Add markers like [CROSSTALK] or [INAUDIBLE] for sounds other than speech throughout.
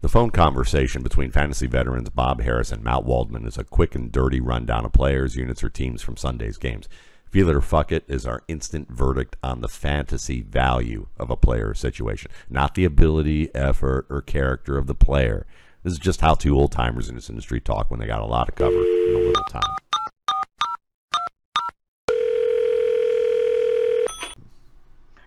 The phone conversation between fantasy veterans Bob Harris and Matt Waldman is a quick and dirty rundown of players, units, or teams from Sunday's games. Feel it or fuck it is our instant verdict on the fantasy value of a player situation, not the ability, effort, or character of the player. This is just how two old timers in this industry talk when they got a lot of cover in a little time.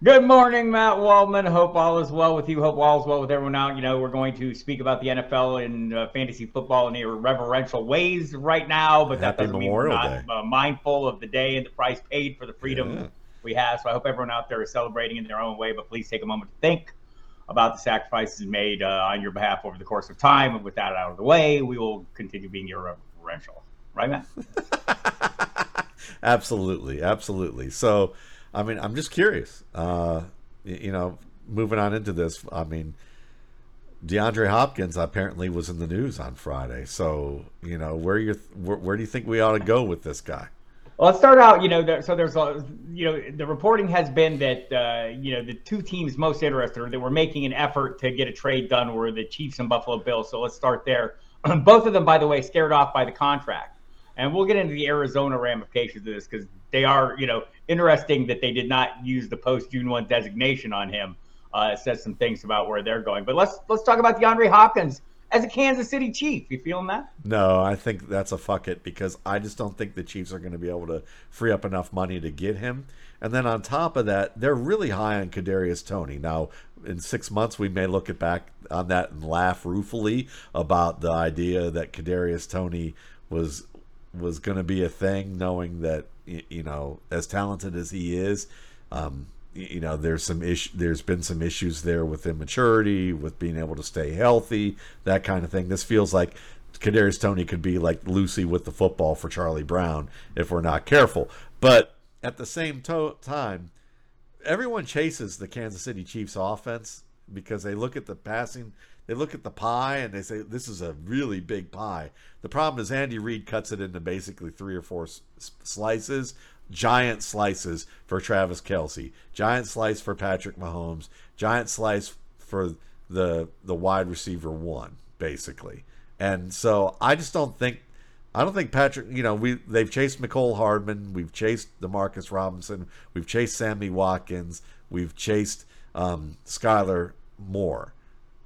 Good morning, Matt Waldman. Hope all is well with you. Hope all is well with everyone out. You know, we're going to speak about the NFL and uh, fantasy football in reverential ways right now, but that doesn't Memorial mean we're not uh, mindful of the day and the price paid for the freedom Yeah. we have. So I hope everyone out there is celebrating in their own way, but please take a moment to think about the sacrifices made uh, on your behalf over the course of time. And with that out of the way, we will continue being irreverential. Right, Matt? [LAUGHS] absolutely, absolutely. So, I mean, I'm just curious. Uh, you know, moving on into this, I mean, DeAndre Hopkins apparently was in the news on Friday. So, you know, where you where, where do you think we ought to go with this guy? Well, let's start out. You know, there, so there's a, you know, the reporting has been that uh, you know the two teams most interested or that were making an effort to get a trade done were the Chiefs and Buffalo Bills. So let's start there. [CLEARS THROAT] Both of them, by the way, scared off by the contract, and we'll get into the Arizona ramifications of this because they are, you know, interesting that they did not use the post June one designation on him. Uh, it says some things about where they're going. But let's let's talk about DeAndre Hopkins as a Kansas City Chief. You feeling that? No, I think that's a fuck it because I just don't think the Chiefs are going to be able to free up enough money to get him. And then on top of that, they're really high on Kadarius Toney. Now, in six months, we may look at back on that and laugh ruefully about the idea that Kadarius Toney was was going to be a thing, knowing that you know as talented as he is. Um, you know, there's some issue. There's been some issues there with immaturity, with being able to stay healthy, that kind of thing. This feels like Kadarius Toney could be like Lucy with the football for Charlie Brown if we're not careful. But at the same to- time, everyone chases the Kansas City Chiefs offense because they look at the passing, they look at the pie, and they say this is a really big pie. The problem is Andy Reid cuts it into basically three or four s- slices, giant slices for Travis Kelce, giant slice for Patrick Mahomes, giant slice for the the wide receiver one, basically. And so I just don't think I don't think Patrick. You know, we they've chased Mecole Hardman, we've chased Demarcus Robinson, we've chased Sammy Watkins, we've chased um, Skylar Moore.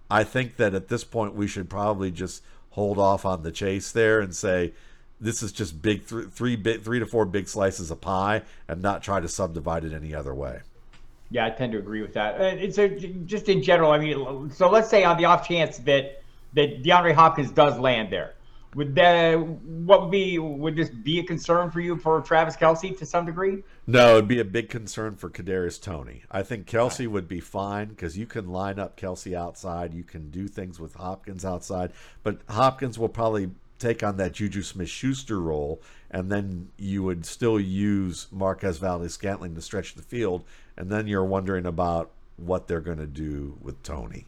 I think that at this point we should probably just hold off on the chase there and say this is just big th- three three to four big slices of pie and not try to subdivide it any other way. Yeah, I tend to agree with that. It's a, just in general. I mean, so let's say on the off chance that that DeAndre Hopkins does land there, would that what would be would this be a concern for you for Travis Kelce to some degree? No, it'd be a big concern for Kadarius Toney. I think Kelce would be fine because you can line up Kelce outside. You can do things with Hopkins outside, but Hopkins will probably take on that Juju Smith Schuster role, and then you would still use Marquez Valdes Scantling to stretch the field, and then you're wondering about what they're going to do with Toney.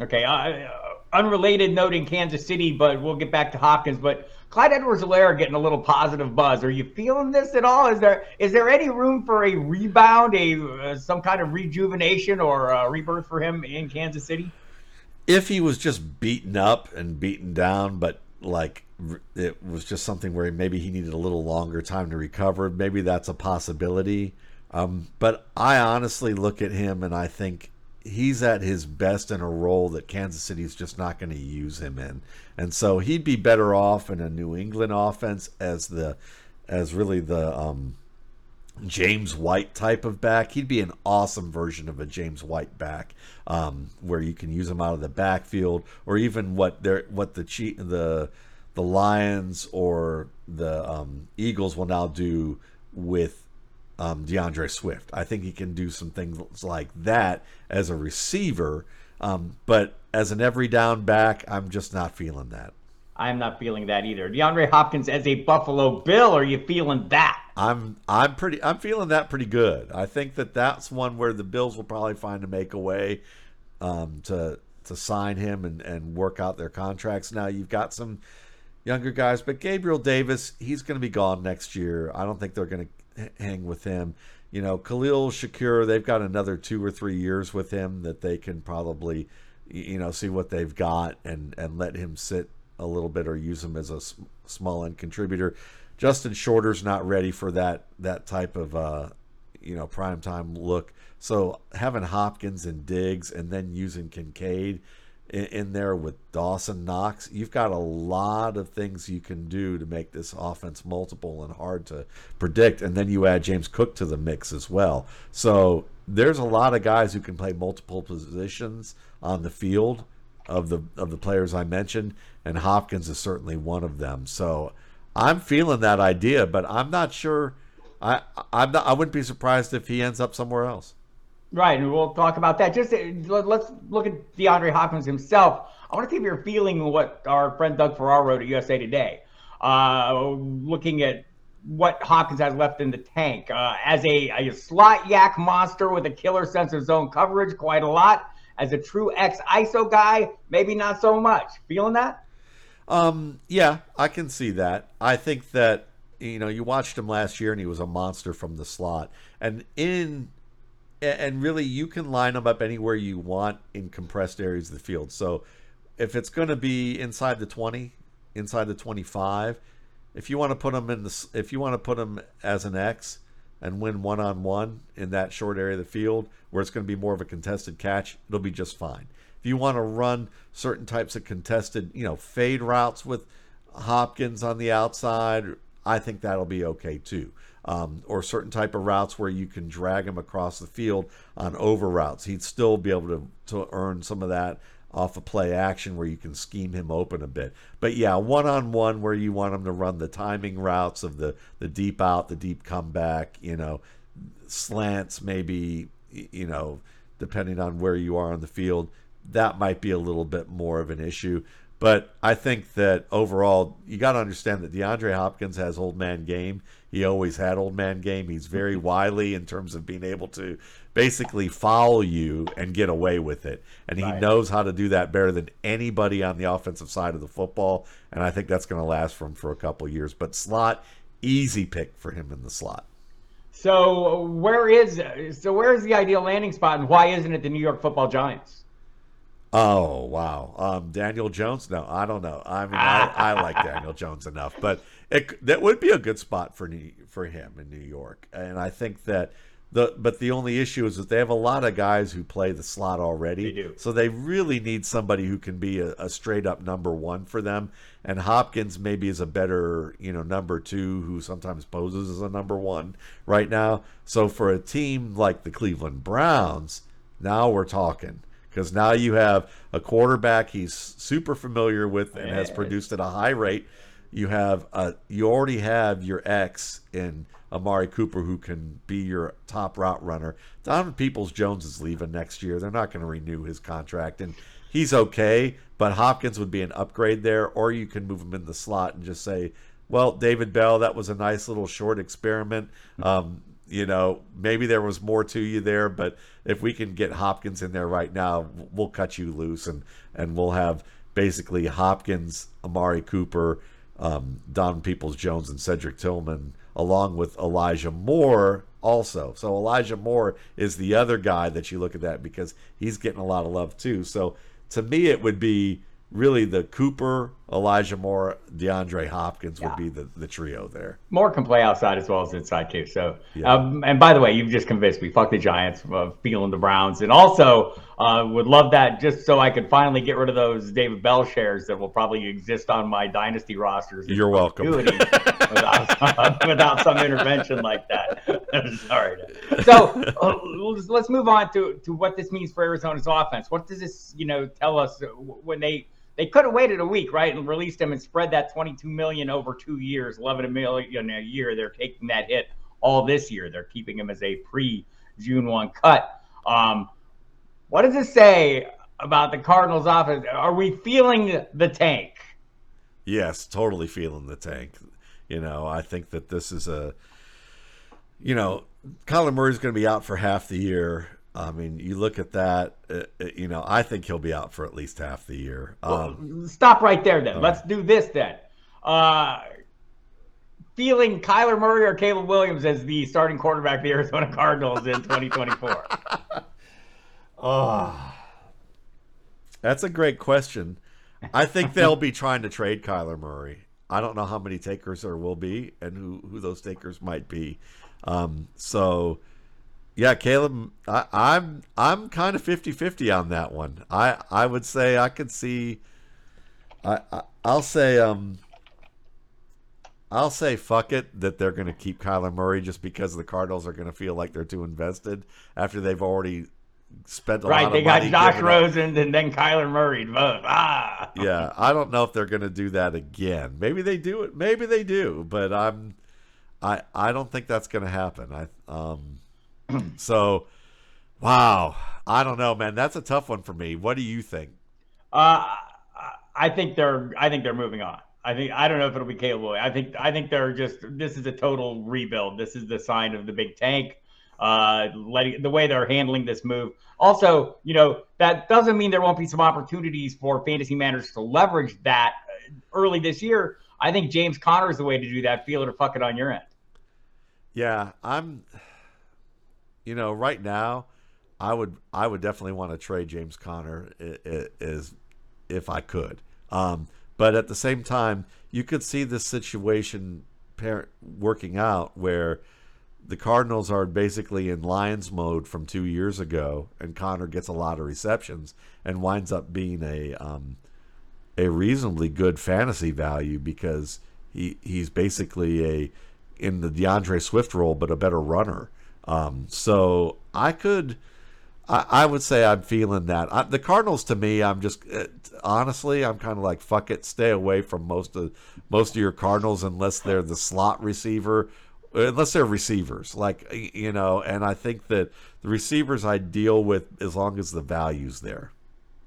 Okay, uh, unrelated note in Kansas City, but we'll get back to Hopkins. But Clyde Edwards-Helaire getting a little positive buzz. Are you feeling this at all? Is there is there any room for a rebound, a uh, some kind of rejuvenation or uh, rebirth for him in Kansas City? if he was just beaten up and beaten down, but like it was just something where maybe he needed a little longer time to recover, maybe that's a possibility. Um, but I honestly look at him and I think he's at his best in a role that Kansas City's just not going to use him in, and so he'd be better off in a New England offense as the as really the um, James White type of back. He'd be an awesome version of a James White back, um, where you can use him out of the backfield, or even what they're what the the the Lions or the um, Eagles will now do with um, D'Andre Swift. I think he can do some things like that as a receiver, um, but as an every down back, I'm just not feeling that. I'm not feeling that either. DeAndre Hopkins as a Buffalo Bill, are you feeling that? I'm I'm pretty I'm feeling that pretty good. I think that that's one where the Bills will probably find a make a way um, to to sign him and and work out their contracts. Now you've got some younger guys, but Gabriel Davis he's going to be gone next year. I don't think they're going to hang with him. You know, Khalil Shakir they've got another two or three years with him that they can probably you know, see what they've got and and let him sit a little bit or use him as a small end contributor. Justin Shorter's not ready for that that type of uh, you know prime time look. So having Hopkins and Diggs and then using Kincaid in, in, there with Dawson Knox, you've got a lot of things you can do to make this offense multiple and hard to predict. And then you add James Cook to the mix as well. So there's a lot of guys who can play multiple positions on the field of the of the players I mentioned, and Hopkins is certainly one of them. So I'm feeling that idea, but I'm not sure. I I'm not, I wouldn't be surprised if he ends up somewhere else. Right, and we'll talk about that. Just uh, let's look at DeAndre Hopkins himself. I want to see if you're feeling what our friend Doug Farrar wrote at USA Today, uh, looking at what Hopkins has left in the tank uh, as a, a slot YAC monster with a killer sense of zone coverage, quite a lot. As a true X ISO guy, maybe not so much. Feeling that? Um, yeah, I can see that. I think that you know you watched him last year and he was a monster from the slot, and in and really you can line them up anywhere you want in compressed areas of the field. So if it's going to be inside the twenty, inside the twenty-five, if you want to put them in the if you want to put them as an X and win one on one in that short area of the field where it's going to be more of a contested catch, it'll be just fine. If you want to run certain types of contested, you know, fade routes with Hopkins on the outside, I think that'll be okay too. Um, or certain type of routes where you can drag him across the field on over routes. He'd still be able to, to earn some of that off a of play action where you can scheme him open a bit. But yeah, one on one where you want him to run the timing routes of the, the deep out, the deep comeback, you know, slants maybe, you know, depending on where you are on the field that might be a little bit more of an issue. But I think that overall, you got to understand that DeAndre Hopkins has old man game. He always had old man game. He's very wily in terms of being able to basically follow you and get away with it. And he right. knows how to do that better than anybody on the offensive side of the football. And I think that's going to last for him for a couple years. But slot, easy pick for him in the slot. So where is so where is the ideal landing spot, and why isn't it the New York Football Giants? Oh wow, um, Daniel Jones? No, I don't know. I mean, I, I like [LAUGHS] Daniel Jones enough, but it, that would be a good spot for New, for him in New York. And I think that the but the only issue is that they have a lot of guys who play the slot already. They do. So they really need somebody who can be a, a straight up number one for them. And Hopkins maybe is a better you know number two who sometimes poses as a number one right now. So for a team like the Cleveland Browns, now we're talking because now you have a quarterback he's super familiar with and has produced at a high rate. You have a, you already have your ex in Amari Cooper who can be your top route runner. Donovan Peoples Jones is leaving next year. They're not going to renew his contract, and he's okay. But Hopkins would be an upgrade there, or you can move him in the slot and just say, "Well, David Bell, that was a nice little short experiment. Um, you know, maybe there was more to you there, but if we can get Hopkins in there right now, we'll cut you loose and and we'll have basically Hopkins, Amari Cooper, um, Don Peoples Jones, and Cedric Tillman, along with Elijah Moore also. So Elijah Moore is the other guy that you look at that because he's getting a lot of love too. So to me, it would be really the Cooper, Elijah Moore, DeAndre Hopkins would be the, the trio there. Moore can play outside as well as inside too. So, yeah. um, and by the way, you've just convinced me. Fuck the Giants, uh, feeling the Browns, and also uh, would love that just so I could finally get rid of those David Bell shares that will probably exist on my dynasty rosters. You're welcome. without, [LAUGHS] without some intervention like that. [LAUGHS] Sorry. So uh, let's move on to to what this means for Arizona's offense. What does this, you know, tell us when they they could have waited a week, right, and released him and spread that 22 million over two years, 11 million a year. They're taking that hit all this year. They're keeping him as a pre June 1 cut. Um, what does it say about the Cardinals' offense? Are we feeling the tank? Yes, totally feeling the tank. You know, I think that this is a, you know, Colin Murray's going to be out for half the year. I mean, you look at that. Uh, uh, you know, I think he'll be out for at least half the year. Um, well, stop right there, then. Let's do this then. Uh, feeling Kyler Murray or Caleb Williams as the starting quarterback of the Arizona [LAUGHS] Cardinals in 2024. oh, [LAUGHS] That's a great question. I think they'll be trying to trade Kyler Murray. I don't know how many takers there will be and who, who those takers might be. Um, so, yeah, Caleb, I, I'm I'm kind of 50-50 on that one. I I would say I could see. I, I I'll say um. I'll say fuck it that they're going to keep Kyler Murray just because the Cardinals are going to feel like they're too invested after they've already spent a right, lot of they got Josh Rosen and then Kyler Murray both. Ah, [LAUGHS] yeah, I don't know if they're going to do that again. Maybe they do it. Maybe they do, but I'm, I I don't think that's going to happen. I um, [CLEARS THROAT] so, wow, I don't know, man. That's a tough one for me. What do you think? Uh, I think they're. I think they're moving on. I think I don't know if it'll be Caleb Williams. I think I think they're just. This is a total rebuild. This is the sign of the big tank. Uh, letting the way they're handling this move. Also, you know that doesn't mean there won't be some opportunities for fantasy managers to leverage that uh, early this year. I think James Conner is the way to do that. Feel it or fuck it on your end. Yeah, I'm. You know, right now, I would I would definitely want to trade James Conner is if I could. Um, but at the same time, you could see this situation parent working out where the Cardinals are basically in Lions mode from two years ago, and Conner gets a lot of receptions and winds up being a um, a reasonably good fantasy value because he he's basically a in the D'Andre Swift role, but a better runner. Um, so I could, I, I, would say I'm feeling that. I, the Cardinals, to me, I'm just honestly, I'm kind of like fuck it, stay away from most of most of your Cardinals unless they're the slot receiver, unless they're receivers, like you know. And I think that the receivers I deal with as long as the value's there.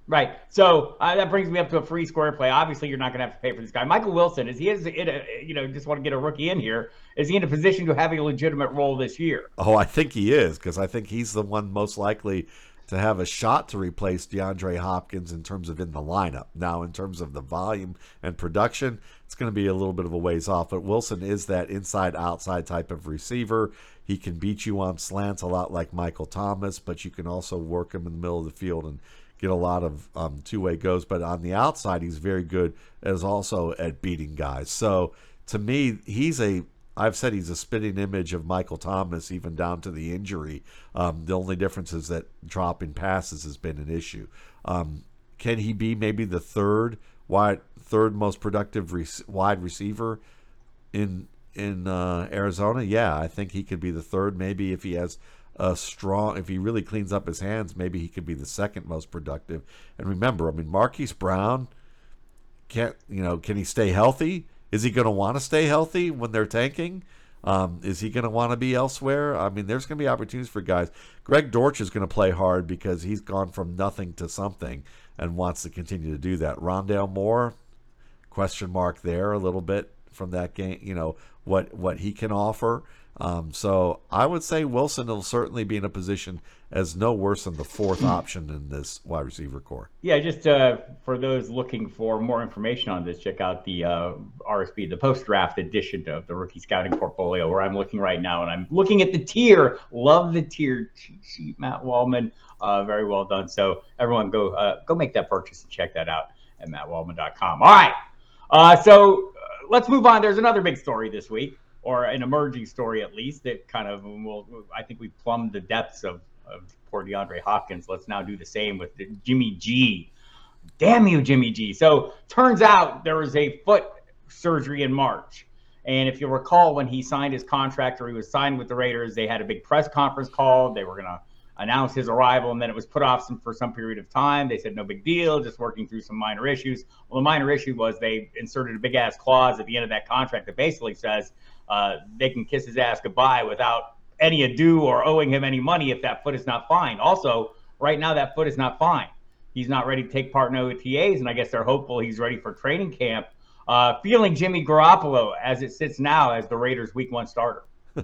Right. So uh, that brings me up to a free square play. Obviously, you're not going to have to pay for this guy. Michael Wilson is he is in a, you know just want to get a rookie in here. Is he in a position to have a legitimate role this year? Oh, I think he is because I think he's the one most likely to have a shot to replace DeAndre Hopkins in terms of in the lineup. Now, in terms of the volume and production, it's going to be a little bit of a ways off. But Wilson is that inside outside type of receiver. He can beat you on slants a lot like Michael Thomas, but you can also work him in the middle of the field and get a lot of um, two way goes. But on the outside, he's very good as also at beating guys. So to me, he's a I've said he's a spitting image of Michael Thomas, even down to the injury. Um, the only difference is that dropping passes has been an issue. Um, can he be maybe the third wide, third most productive re- wide receiver in in uh, Arizona? Yeah, I think he could be the third. Maybe if he has a strong, if he really cleans up his hands, maybe he could be the second most productive. And remember, I mean, Marquise Brown can't, you know, can he stay healthy? Is he going to want to stay healthy when they're tanking? Um, is he going to want to be elsewhere? I mean, there's going to be opportunities for guys. Greg Dortch is going to play hard because he's gone from nothing to something and wants to continue to do that. Rondale Moore, question mark there a little bit from that game. You know what what he can offer. Um, so I would say Wilson will certainly be in a position as no worse than the fourth [CLEARS THROAT] option in this wide receiver corps. Yeah, just uh, for those looking for more information on this, check out the uh, RSP, the post draft edition of the rookie scouting portfolio, where I'm looking right now, and I'm looking at the tier. Love the tier sheet, Matt Waldman. Uh, very well done. So everyone, go uh, go make that purchase and check that out at mattwaldman.com. All right. Uh, so uh, let's move on. There's another big story this week or an emerging story at least that kind of will I think we plumbed the depths of, of poor DeAndre Hopkins. Let's now do the same with Jimmy G. Damn you, Jimmy G. So turns out there was a foot surgery in March. And if you recall, when he signed his contract or he was signed with the Raiders, they had a big press conference call. They were going to announce his arrival, and then it was put off some, for some period of time. They said no big deal, just working through some minor issues. Well, the minor issue was they inserted a big ass clause at the end of that contract that basically says uh, they can kiss his ass goodbye without any ado or owing him any money if that foot is not fine. Also, right now that foot is not fine. He's not ready to take part in OTAs, and I guess they're hopeful he's ready for training camp. Uh, feeling Jimmy Garoppolo as it sits now as the Raiders' Week One starter. [LAUGHS]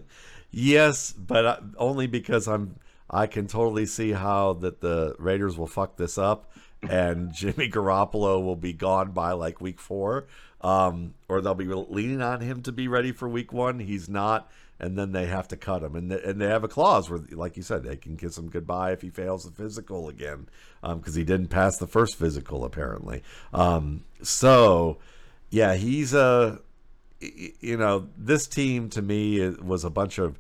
yes, but uh, only because I'm I can totally see how that the Raiders will fuck this up and [LAUGHS] Jimmy Garoppolo will be gone by like week four, um, or they'll be leaning on him to be ready for week one. He's not, and then they have to cut him, and they, and they have a clause where, like you said, they can kiss him goodbye if he fails the physical again, Um because um, he didn't pass the first physical apparently. Um, so, yeah, he's a, you know, this team to me was a bunch of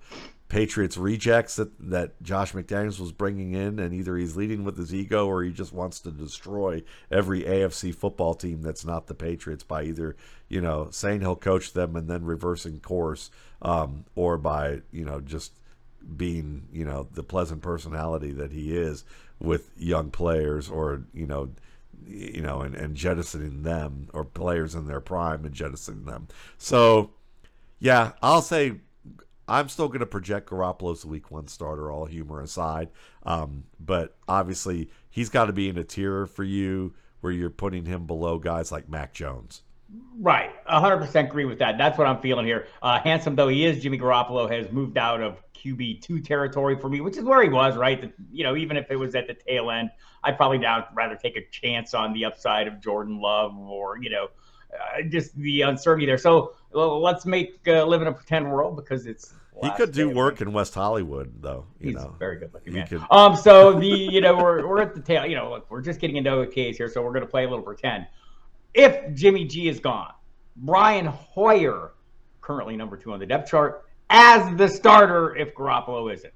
Patriots rejects that, that Josh McDaniels was bringing in, and either he's leading with his ego or he just wants to destroy every AFC football team that's not the Patriots by either, you know, saying he'll coach them and then reversing course, um, or by, you know, just being, you know, the pleasant personality that he is with young players or, you know, you know, and, and jettisoning them or players in their prime and jettisoning them. So, yeah, I'll say I'm still going to project Garoppolo as the week one starter, all humor aside. Um, but obviously, he's got to be in a tier for you where you're putting him below guys like Mac Jones. Right, 100% agree with that. That's what I'm feeling here. Uh, handsome though he is, Jimmy Garoppolo has moved out of QB two territory for me, which is where he was. Right, the, you know, even if it was at the tail end, I'd probably now rather take a chance on the upside of Jordan Love or you know, uh, just the uncertainty there. So well, let's make uh, live in a pretend world because it's he could do work in West Hollywood, though. You He's know, very good looking man. Could... Um, so the you know we're we're at the tail. You know, look, we're just getting into a case here, so we're going to play a little pretend. If Jimmy G is gone, Brian Hoyer, currently number two on the depth chart, as the starter if Garoppolo isn't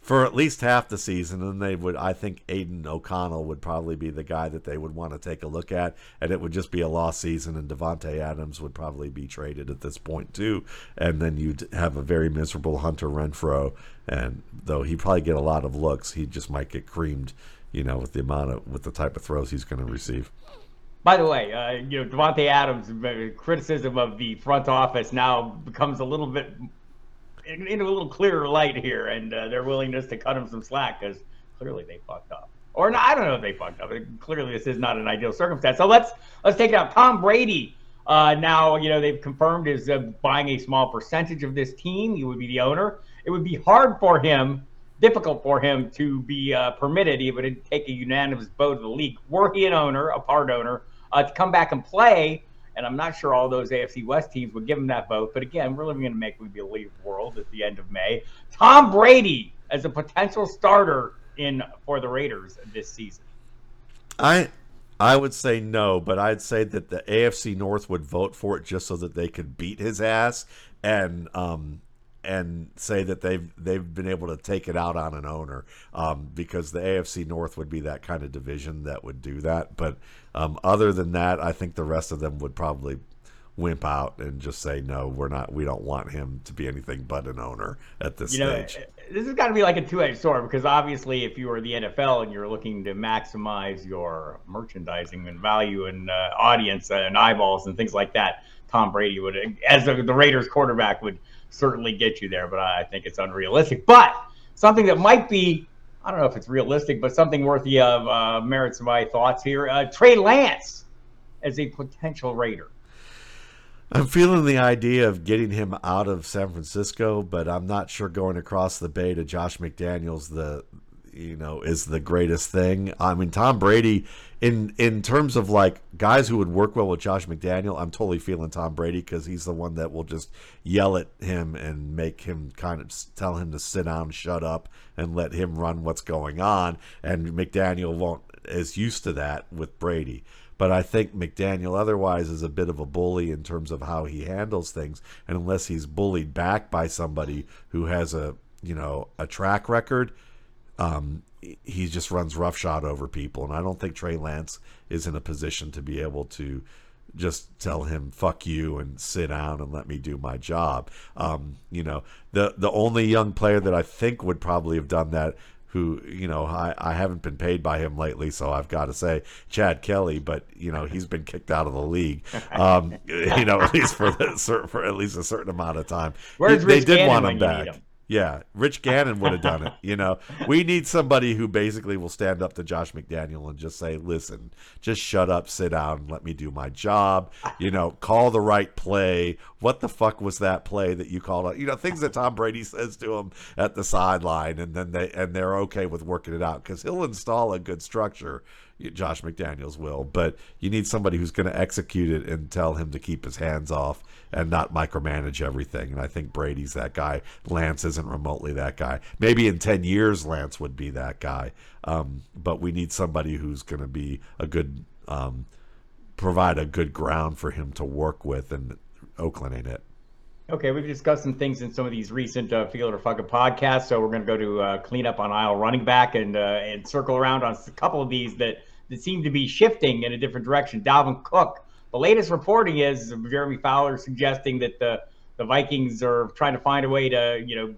for at least half the season, and they would. I think Aidan O'Connell would probably be the guy that they would want to take a look at, and it would just be a lost season. And Davante Adams would probably be traded at this point too, and then you'd have a very miserable Hunter Renfrow. And though he probably get a lot of looks, he just might get creamed, you know, with the amount of with the type of throws he's going to receive. By the way, uh, you know Davante Adams' uh, criticism of the front office now becomes a little bit into a little clearer light here, and uh, their willingness to cut him some slack because clearly they fucked up. Or I don't know if they fucked up. Clearly, this is not an ideal circumstance. So let's let's take it out. Tom Brady. Uh, now you know they've confirmed is uh, buying a small percentage of this team. He would be the owner. It would be hard for him, difficult for him to be uh, permitted. He would take a unanimous vote of the league. Were he an owner, a part owner, uh, to come back and play and I'm not sure all those AFC West teams would give him that vote. But again, we're living in a make believe world at the end of May. Tom Brady as a potential starter in for the Raiders this season. I I would say no, but I'd say that the AFC North would vote for it just so that they could beat his ass and um and say that they've they've been able to take it out on an owner um, because the AFC North would be that kind of division that would do that. But um, other than that, I think the rest of them would probably wimp out and just say no, we're not. We don't want him to be anything but an owner at this you stage. Know, this has got to be like a two-edged sword because obviously, if you are the NFL and you're looking to maximize your merchandising and value and uh, audience and eyeballs and things like that, Tom Brady would, as the, the Raiders quarterback, would certainly get you there, but I think it's unrealistic. But something that might be, I don't know if it's realistic, but something worthy of uh, merits of my thoughts here. Uh, Trey Lance as a potential Raider. I'm feeling the idea of getting him out of San Francisco, but I'm not sure going across the bay to Josh McDaniels the you know is the greatest thing. I mean Tom Brady in in terms of like guys who would work well with Josh McDaniel, I'm totally feeling Tom Brady because he's the one that will just yell at him and make him kind of tell him to sit down, shut up, and let him run what's going on. And McDaniel won't is used to that with Brady. But I think McDaniel otherwise is a bit of a bully in terms of how he handles things. And unless he's bullied back by somebody who has a you know a track record, um, he just runs roughshod over people, and I don't think Trey Lance is in a position to be able to just tell him "fuck you" and sit down and let me do my job. Um, you know, the the only young player that I think would probably have done that. Who you know I, I haven't been paid by him lately, so I've got to say Chad Kelly, but you know he's been kicked out of the league. Um, [LAUGHS] you know at least for the, [LAUGHS] for at least a certain amount of time. They, they did want him back. Yeah, Rich Gannon would have done it. You know, we need somebody who basically will stand up to Josh McDaniel and just say, "Listen, just shut up, sit down, let me do my job." You know, call the right play. What the fuck was that play that you called? You know, things that Tom Brady says to him at the sideline, and then they and they're okay with working it out because he'll install a good structure Josh McDaniels will, but you need somebody who's going to execute it and tell him to keep his hands off and not micromanage everything. And I think Brady's that guy. Lance isn't remotely that guy. Maybe in 10 years, Lance would be that guy. Um, but we need somebody who's going to be a good, um, provide a good ground for him to work with, and Oakland ain't it. Okay, we've discussed some things in some of these recent uh, Field or Fucking podcasts, so we're going to go to uh, clean up on aisle running back and uh, and circle around on a couple of these that, that seem to be shifting in a different direction. Dalvin Cook, the latest reporting is Jeremy Fowler suggesting that the the Vikings are trying to find a way to, you know,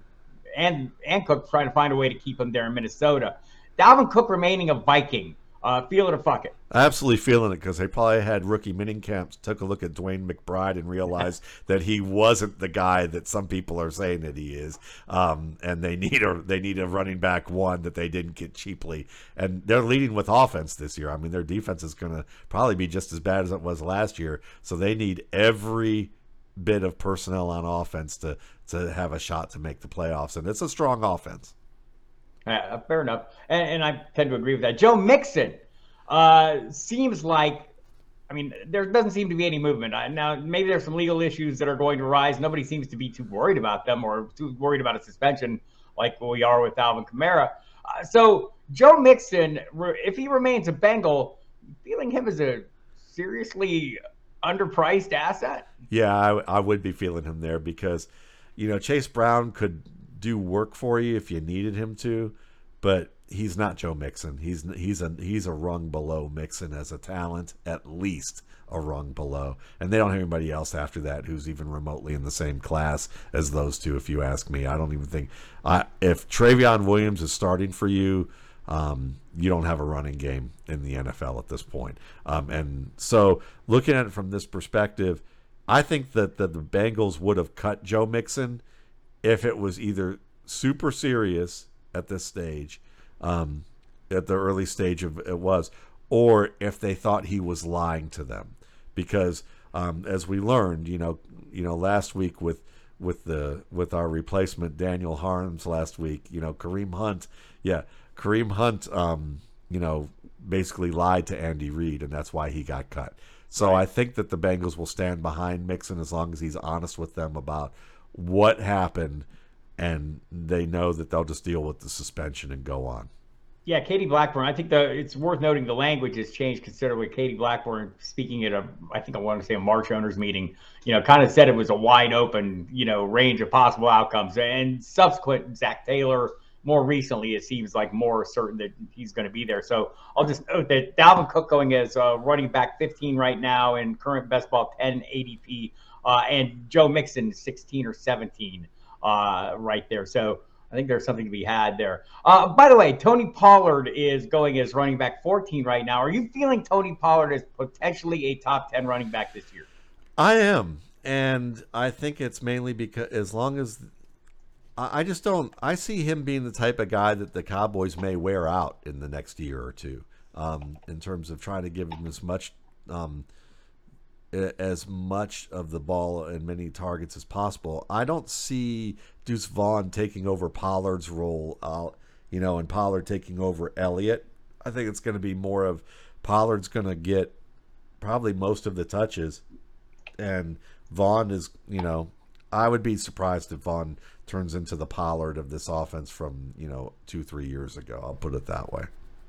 and and Cook trying to find a way to keep him there in Minnesota. Dalvin Cook remaining a Viking. Uh, feel it or fuck it. Absolutely feeling it because they probably had rookie mining camps, took a look at DeWayne McBride and realized [LAUGHS] that he wasn't the guy that some people are saying that he is. Um, and they need a they need a running back one that they didn't get cheaply. And they're leading with offense this year. I mean, their defense is going to probably be just as bad as it was last year. So they need every bit of personnel on offense to to have a shot to make the playoffs. And it's a strong offense. Uh, fair enough, and, and, I tend to agree with that. Joe Mixon uh, seems like, I mean, there doesn't seem to be any movement uh, now. Maybe there's some legal issues that are going to rise. Nobody seems to be too worried about them or too worried about a suspension like we are with Alvin Kamara. Uh, so Joe Mixon, if he remains a Bengal, feeling him as a seriously underpriced asset. Yeah, I, I would be feeling him there because, you know, Chase Brown could do work for you if you needed him to, but he's not Joe Mixon. He's he's a he's a rung below Mixon as a talent, at least a rung below. And they don't have anybody else after that who's even remotely in the same class as those two. If you ask me, I don't even think I, if Trayveon Williams is starting for you. Um, you don't have a running game in the NFL at this point. Um, and so, looking at it from this perspective, I think that, that the Bengals would have cut Joe Mixon if it was either super serious at this stage, um, at the early stage of it was, or if they thought he was lying to them, because um, as we learned, you know, you know, last week with with the with our replacement Daniel Harms last week, you know, Kareem Hunt, yeah, Kareem Hunt, um, you know, basically lied to Andy Reid, and that's why he got cut. So right. I think that the Bengals will stand behind Mixon as long as he's honest with them about what happened, and they know that they'll just deal with the suspension and go on. Yeah, Katie Blackburn. I think the it's worth noting the language has changed considerably. Katie Blackburn speaking at a, I think I want to say a March owners meeting, you know, kind of said it was a wide open, you know, range of possible outcomes. And subsequent Zac Taylor, more recently, it seems like more certain that he's going to be there. So I'll just note that Dalvin Cook going as uh, running back 15 right now and current best ball 10 ADP uh, and Joe Mixon 16 or 17 uh, right there. So I think there's something to be had there. Uh, by the way, Tony Pollard is going as running back 14 right now. Are you feeling Tony Pollard is potentially a top 10 running back this year? I am, and I think it's mainly because as long as I just don't, I see him being the type of guy that the Cowboys may wear out in the next year or two, um, in terms of trying to give him as much. Um, as much of the ball and many targets as possible. I don't see Deuce Vaughn taking over Pollard's role, you know, and Pollard taking over Elliott. I think it's going to be more of Pollard's going to get probably most of the touches, and Vaughn is, you know, I would be surprised if Vaughn turns into the Pollard of this offense from, you know, two, three years ago. I'll put it that way.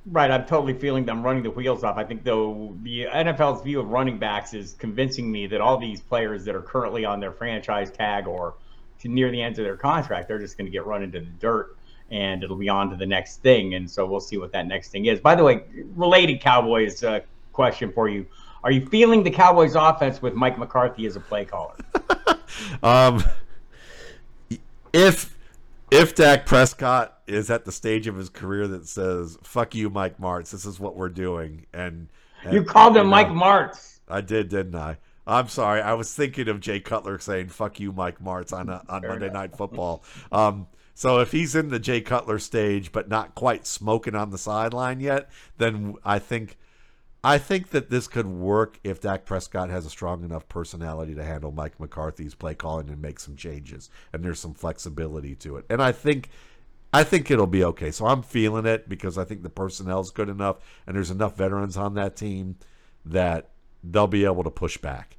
Right, I'm totally feeling them running the wheels off. I think though the NFL's view of running backs is convincing me that all these players that are currently on their franchise tag or near the end of their contract, they're just going to get run into the dirt and it'll be on to the next thing. And so we'll see what that next thing is. By the way, related Cowboys uh, question for you: Are you feeling the Cowboys offense with Mike McCarthy as a play caller? [LAUGHS] um, if if Dak Prescott is at the stage of his career that says "fuck you, Mike Martz," this is what we're doing, and, and you called him you know, Mike Martz. I did, didn't I? I'm sorry. I was thinking of Jay Cutler saying "fuck you, Mike Martz" on a, on Monday enough. Night Football. Um, so if he's in the Jay Cutler stage, but not quite smoking on the sideline yet, then I think I think that this could work if Dak Prescott has a strong enough personality to handle Mike McCarthy's play calling and make some changes. And there's some flexibility to it. And I think I think it'll be okay. So I'm feeling it because I think the personnel's good enough and there's enough veterans on that team that they'll be able to push back.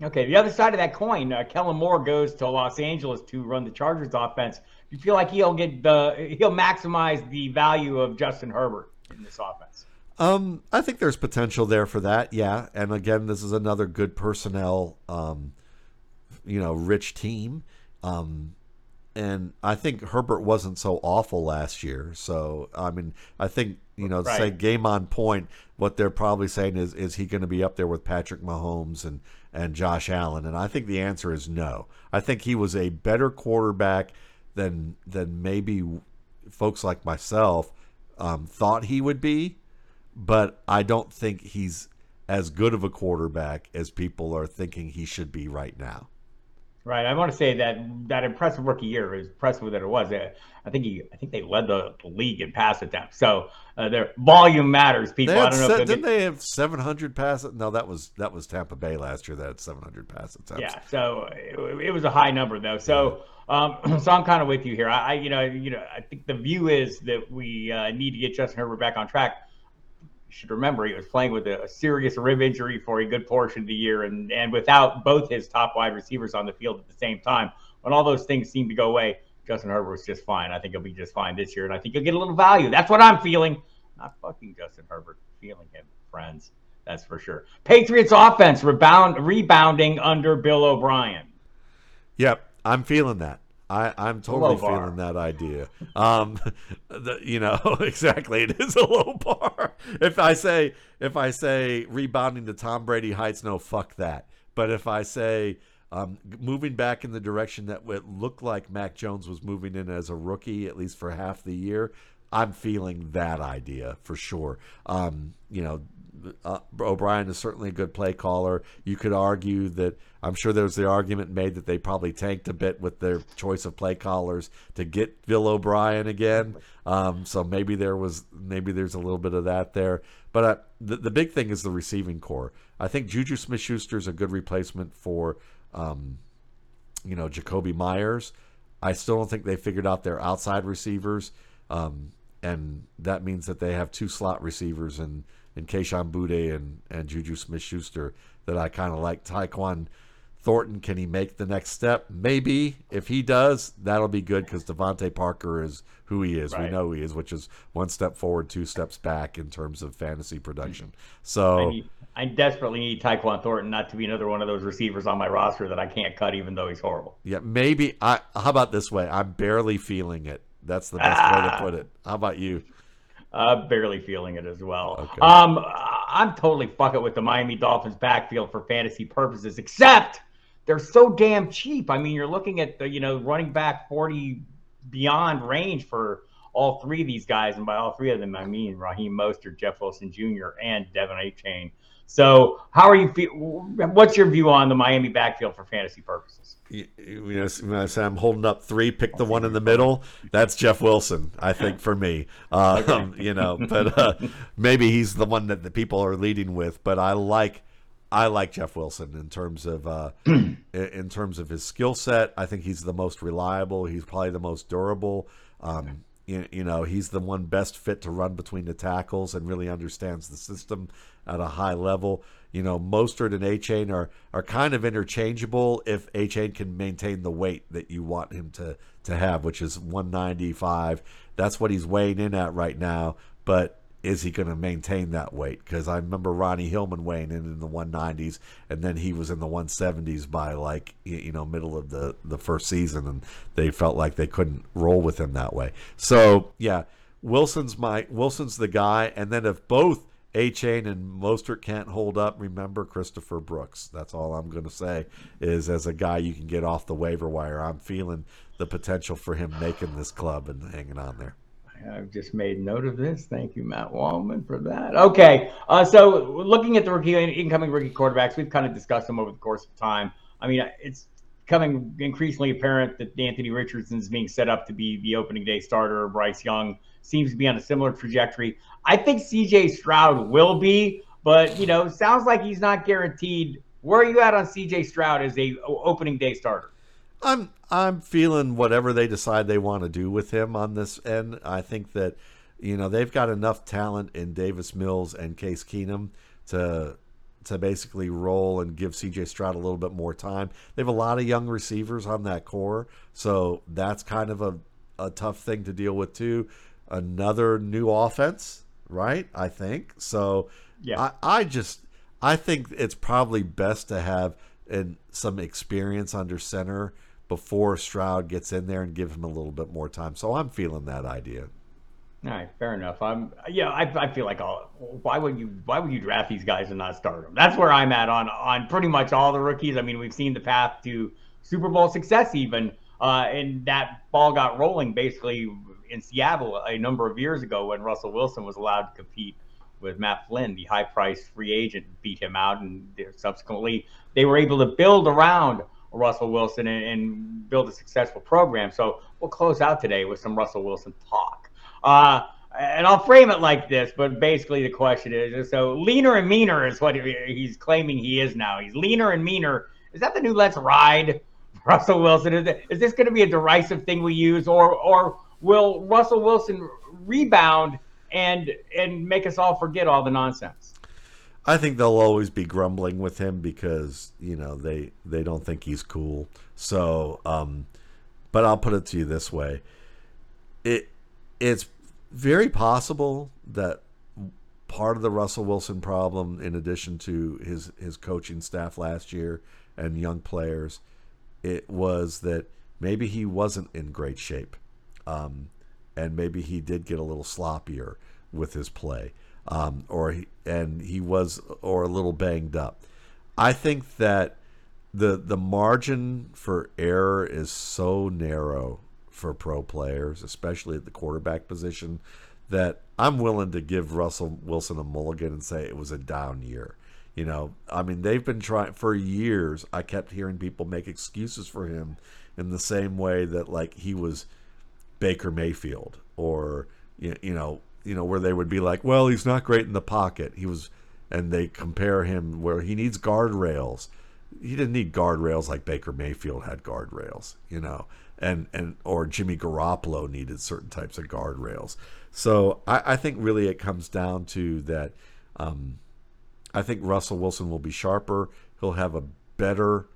Okay, the other side of that coin, uh, Kellen Moore goes to Los Angeles to run the Chargers offense. Do you feel like he'll get the he'll maximize the value of Justin Herbert in this offense? Um, I think there's potential there for that. Yeah, and again, this is another good personnel, um, you know, rich team. Um, and I think Herbert wasn't so awful last year. So I mean, I think you know, right. say game on point. What they're probably saying is, is he going to be up there with Patrick Mahomes and and Josh Allen? And I think the answer is no. I think he was a better quarterback than than maybe folks like myself um, thought he would be, but I don't think he's as good of a quarterback as people are thinking he should be right now. Right. I want to say that that impressive rookie year, as impressive that it was, I think he, I think they led the, the league in pass attempts. So uh, their volume matters. People, I don't know. Se- didn't get... they have 700 pass? No, that was that was Tampa Bay last year. That had 700 pass attempts. Yeah. So it, it was a high number though. So. Um, [CLEARS THROAT] so I'm kind of with you here. I, I, you know, you know, I think the view is that we uh, need to get Justin Herbert back on track should remember he was playing with a, a, serious rib injury for a good portion of the year and, and without both his top wide receivers on the field at the same time. When all those things seem to go away, Justin Herbert was just fine. I think he'll be just fine this year, and I think he'll get a little value. That's what I'm feeling. Not fucking Justin Herbert, feeling him, friends. That's for sure. Patriots offense rebound rebounding under Bill O'Brien. Yep, I'm feeling that. I, I'm totally feeling that idea. Um, [LAUGHS] the, you know, [LAUGHS] exactly. It is a low bar. If I say if I say rebounding to Tom Brady heights, no, fuck that. But if I say um, moving back in the direction that it looked like Mac Jones was moving in as a rookie, at least for half the year, I'm feeling that idea for sure. Um, you know, uh, O'Brien is certainly a good play caller. You could argue that I'm sure there's the argument made that they probably tanked a bit with their choice of play callers to get Bill O'Brien again. Um, so maybe there was maybe there's a little bit of that there. But uh, the the big thing is the receiving corps. I think Juju Smith-Schuster is a good replacement for um, you know Jakobi Meyers. I still don't think they figured out their outside receivers. Um, and that means that they have two slot receivers and and Kayshon Boutte and, and Juju Smith Schuster that I kind of like. Tyquan Thornton, can he make the next step? Maybe. If he does, that'll be good because DeVante Parker is who he is. Right. We know he is, which is one step forward, two steps back in terms of fantasy production. So I, need, I desperately need Tyquan Thornton not to be another one of those receivers on my roster that I can't cut, even though he's horrible. Yeah, maybe. I. How about this way? I'm barely feeling it. That's the best ah. way to [LAUGHS] put it. How about you? Uh, barely feeling it as well. Okay. Um, I'm totally fucking with the Miami Dolphins backfield for fantasy purposes, except they're so damn cheap. I mean, you're looking at the you know running back 40 beyond range for all three of these guys, and by all three of them, I mean Raheem Mostert, Jeff Wilson Jr., and De'Von Achane. So, how are you? Feel, what's your view on the Miami backfield for fantasy purposes? You, know, I'm holding up three. Pick the one in the middle. That's Jeff Wilson, I think, for me. Um, okay. [LAUGHS] You know, but uh, maybe he's the one that the people are leading with. But I like, I like Jeff Wilson in terms of uh, [CLEARS THROAT] in terms of his skill set. I think he's the most reliable. He's probably the most durable. Um, you, you know, he's the one best fit to run between the tackles and really understands the system at a high level. You know, Mostert and Achane are are kind of interchangeable if Achane can maintain the weight that you want him to to have, which is 195. That's what he's weighing in at right now. But is he going to maintain that weight? Because I remember Ronnie Hillman weighing in in the 190s, and then he was in the 170s by like you know middle of the the first season, and they felt like they couldn't roll with him that way. So yeah, Wilson's my Wilson's the guy, and then if both Achane and Mostert can't hold up, remember Christopher Brooks. That's all I'm going to say. Is as a guy you can get off the waiver wire, I'm feeling the potential for him making this club and hanging on there. I've just made note of this. Thank you, Matt Waldman, for that. Okay, uh, so looking at the rookie incoming rookie quarterbacks, we've kind of discussed them over the course of time. I mean, it's becoming increasingly apparent that Anthony Richardson is being set up to be the opening day starter. Bryce Young seems to be on a similar trajectory. I think CJ Stroud will be, but you know, sounds like he's not guaranteed. Where are you at on CJ Stroud as a opening day starter? I'm I'm feeling whatever they decide they want to do with him on this end. I think that you know they've got enough talent in Davis Mills and Case Keenum to to basically roll and give CJ Stroud a little bit more time. They have a lot of young receivers on that corps, so that's kind of a, a tough thing to deal with too. Another new offense, right? I think so. Yeah, I, I just I think it's probably best to have and some experience under center before Stroud gets in there and give him a little bit more time. So I'm feeling that idea. All right, fair enough. I'm yeah. I, I feel like I'll, why would you why would you draft these guys and not start them? That's where I'm at on on pretty much all the rookies. I mean, we've seen the path to Super Bowl success even, uh, and that ball got rolling basically in Seattle a number of years ago when Russell Wilson was allowed to compete with Matt Flynn, the high-priced free agent, beat him out, and subsequently they were able to build around Russell Wilson and, and, build a successful program. So we'll close out today with some Russell Wilson talk. Uh, and I'll frame it like this, but basically the question is: so leaner and meaner is what he's claiming he is now. He's leaner and meaner. Is that the new "Let's Ride"? [LAUGHS] Russell Wilson is, it, is this going to be a derisive thing we use, or or will Russell Wilson rebound and and make us all forget all the nonsense? I think they'll always be grumbling with him because you know they they don't think he's cool. So, um, but I'll put it to you this way: it it's very possible that part of the Russell Wilson problem, in addition to his his coaching staff last year and young players, it was that maybe he wasn't in great shape, um, and maybe he did get a little sloppier with his play um, or and he was or a little banged up. I think that the the margin for error is so narrow for pro players, especially at the quarterback position, that I'm willing to give Russell Wilson a mulligan and say it was a down year. You know, I mean, they've been trying for years. I kept hearing people make excuses for him in the same way that like he was Baker Mayfield or you know you know, where they would be like, well, he's not great in the pocket. He was, and they compare him where he needs guardrails. He didn't need guardrails like Baker Mayfield had guardrails, you know, and and or Jimmy Garoppolo needed certain types of guardrails. So I, I think really it comes down to that. Um, I think Russell Wilson will be sharper. He'll have a better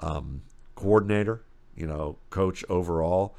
um, coordinator, you know, coach overall,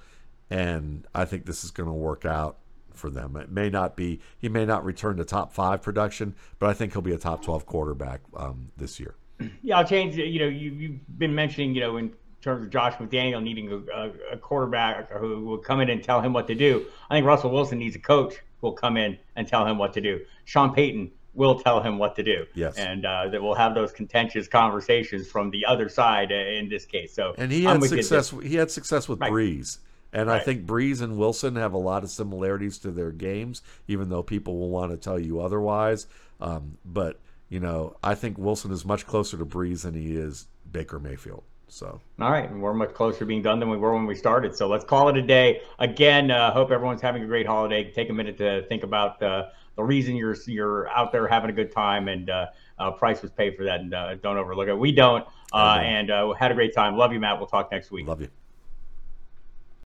and I think this is going to work out for them. It may not be he may not return to top five production, but I think he'll be a top twelve quarterback um, this year. [CLEARS THROAT] Yeah, I'll change. You know, you, you've been mentioning you know in terms of Josh McDaniel needing a, a, quarterback who will come in and tell him what to do. I think Russell Wilson needs a coach who will come in and tell him what to do. Sean Payton will tell him what to do. Yes. And uh, that we'll have those contentious conversations from the other side uh, in this case. So and he had success. He had success with right. Brees. And right. I think Brees and Wilson have a lot of similarities to their games, even though people will want to tell you otherwise. Um, but you know, I think Wilson is much closer to Brees than he is Baker Mayfield. So, all right, we're much closer being done than we were when we started. So let's call it a day. Again, uh, hope everyone's having a great holiday. Take a minute to think about uh, the reason you're you're out there having a good time, and uh, uh price was paid for that. And uh, don't overlook it. We don't. Uh, and had a great time. Love you, Matt. We'll talk next week. Love you.